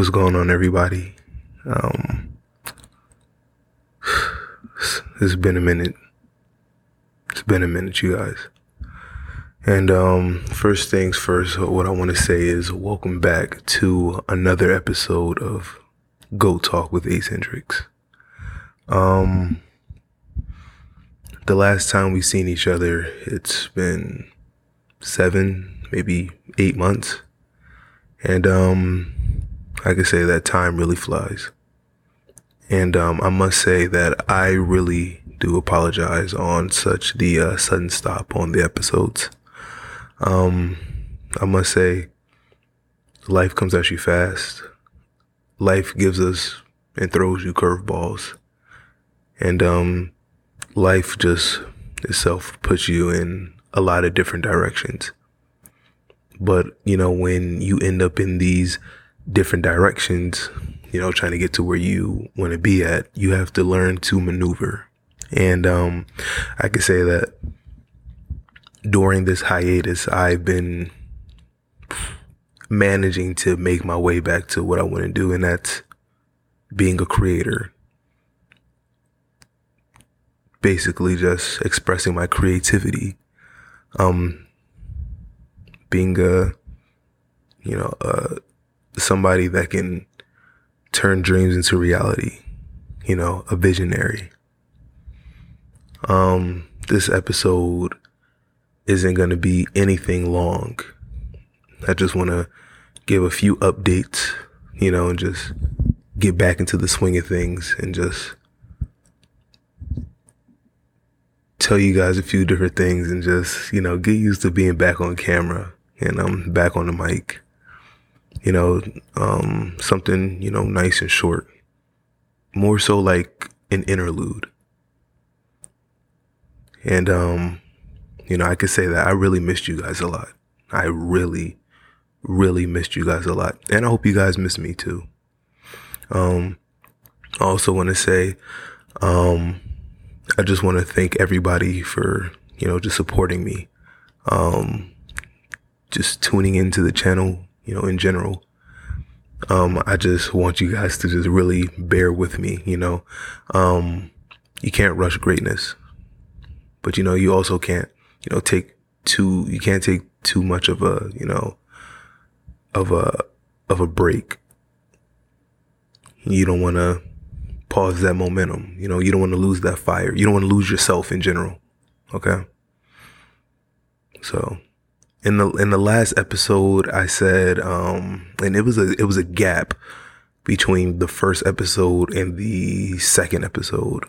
What's going on, everybody? Um, it's been a minute. It's been a minute, you guys. And um, first things first, what I want to say is welcome back to another episode of Go Talk with Ace. Um, the last time we seen each other, it's been seven, maybe eight months. And um, I can say that time really flies. And um, I must say that I really do apologize on such the uh, sudden stop on the episodes. Um, I must say, life comes at you fast. Life gives us and throws you curveballs. And, um, life just itself puts you in a lot of different directions. But, you know, when you end up in these different directions, you know, trying to get to where you want to be at, you have to learn to maneuver. And, um, I can say that during this hiatus, I've been managing to make my way back to what I want to do, and that's being a creator. Basically, just expressing my creativity. Um, being a, you know, uh, somebody that can turn dreams into reality. You know, a visionary. Um, this episode isn't going to be anything long. I just want to give a few updates, you know, and just get back into the swing of things and just tell you guys a few different things and just, you know, get used to being back on camera and I'm back on the mic. You know, um, something, you know, nice and short. More so like an interlude. And um you know, I could say that I really missed you guys a lot. I really, really missed you guys a lot. And I hope you guys miss me too. Um, I also want to say, um, I just want to thank everybody for, you know, just supporting me. Um, just tuning into the channel, you know, in general. Um, I just want you guys to just really bear with me, you know. Um, you can't rush greatness, but you know, you also can't you know, take too, you can't take too much of a, you know, of a, of a break. You don't want to pause that momentum. You know, you don't want to lose that fire. You don't want to lose yourself in general. Okay. So in the, in the last episode, I said, um, and it was a, it was a gap between the first episode and the second episode.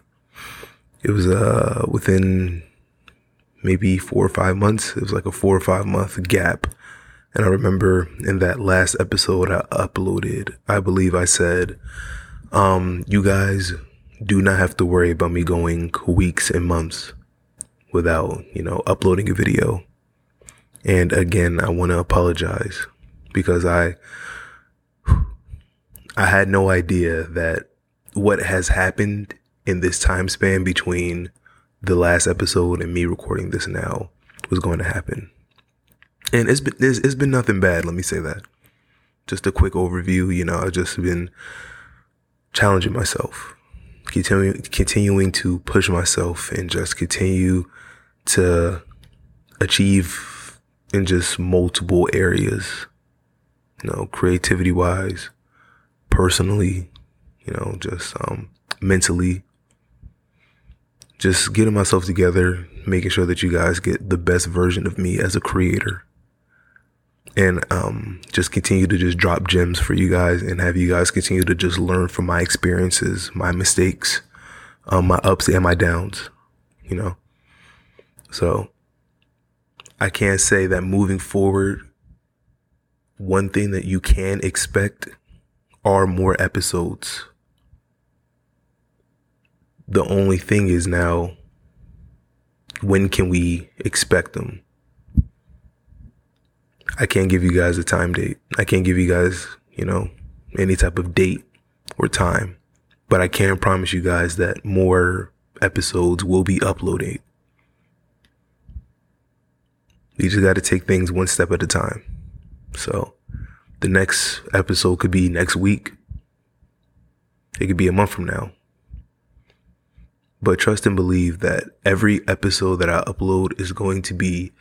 It was, uh, within maybe four or five months. It was like a four or five month gap. And I remember in that last episode I uploaded, I believe I said, um, you guys do not have to worry about me going weeks and months without, you know, uploading a video. And again, I want to apologize because I, I had no idea that what has happened in this time span between the last episode and me recording this now was going to happen. And it's been it's, it's been nothing bad. Let me say that. Just a quick overview. You know, I've just been challenging myself, continuing continuing to push myself, and just continue to achieve in just multiple areas. You know, creativity wise, personally, you know, just um, mentally, just getting myself together, making sure that you guys get the best version of me as a creator. And um, just continue to just drop gems for you guys and have you guys continue to just learn from my experiences, my mistakes, um, my ups and my downs, you know? So I can't say that moving forward, one thing that you can expect are more episodes the only thing is now, when can we expect them? I can't give you guys a time date. I can't give you guys, you know, any type of date or time, but I can promise you guys that more episodes will be uploaded. You just got to take things one step at a time. So The next episode could be next week. It could be a month from now. But trust and believe that every episode that I upload is going to be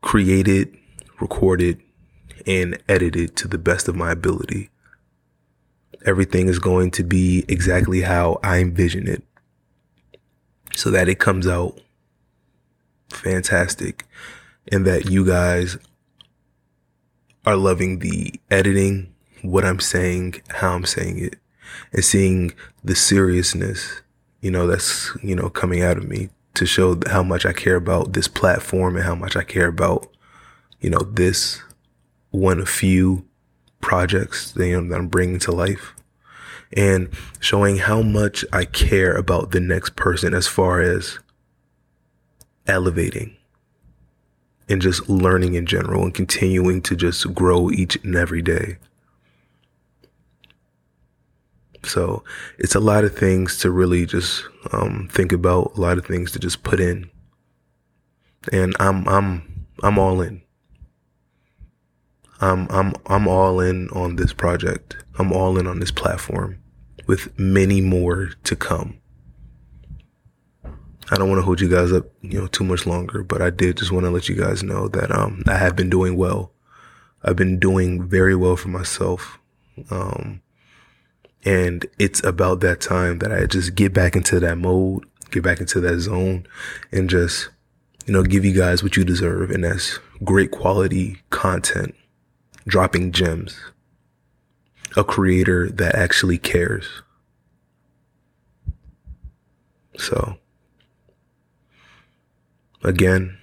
created, recorded, and edited to the best of my ability. Everything is going to be exactly how I envision it so that it comes out fantastic and that you guys are loving the editing, what I'm saying, how I'm saying it, and seeing the seriousness, you know, that's, you know, coming out of me to show how much I care about this platform and how much I care about, you know, this one of few projects that, you know, that I'm bringing to life and showing how much I care about the next person as far as elevating and just learning in general and continuing to just grow each and every day. So it's a lot of things to really just um, think about, a lot of things to just put in, and I'm I'm I'm all in. I'm I'm I'm all in on this project. I'm all in on this platform with many more to come. I don't want to hold you guys up, you know, too much longer, but I did just want to let you guys know that um I have been doing well. I've been doing very well for myself. Um and it's about that time that I just get back into that mode, get back into that zone and just you know, give you guys what you deserve and that's great quality content dropping gems, a creator that actually cares. So, again,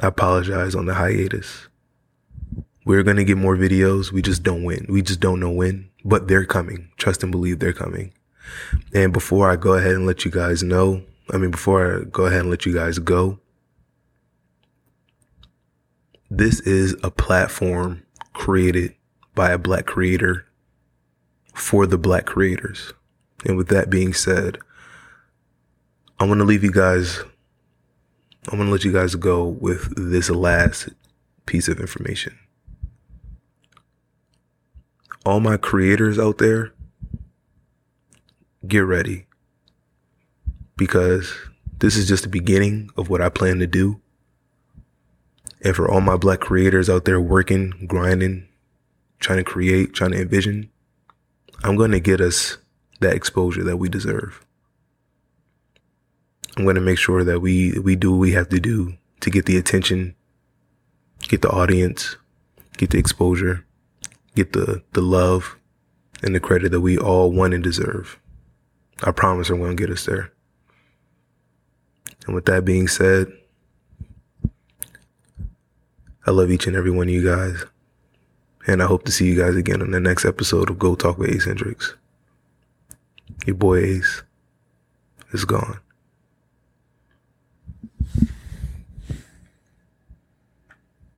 I apologize on the hiatus. We're going to get more videos. We just don't win. We just don't know when, but they're coming. Trust and believe they're coming. And before I go ahead and let you guys know, I mean, before I go ahead and let you guys go, this is a platform created by a black creator for the black creators. And with that being said, I want to leave you guys, I'm going to let you guys go with this last piece of information. All my creators out there, get ready because this is just the beginning of what I plan to do. And for all my black creators out there working, grinding, trying to create, trying to envision, I'm going to get us that exposure that we deserve. I'm going to make sure that we, we do what we have to do to get the attention, get the audience, get the exposure, get the, the love and the credit that we all want and deserve. I promise I'm going to get us there. And with that being said, I love each and every one of you guys. And I hope to see you guys again on the next episode of Go Talk with Ace Hendrix. Your boy Ace is gone.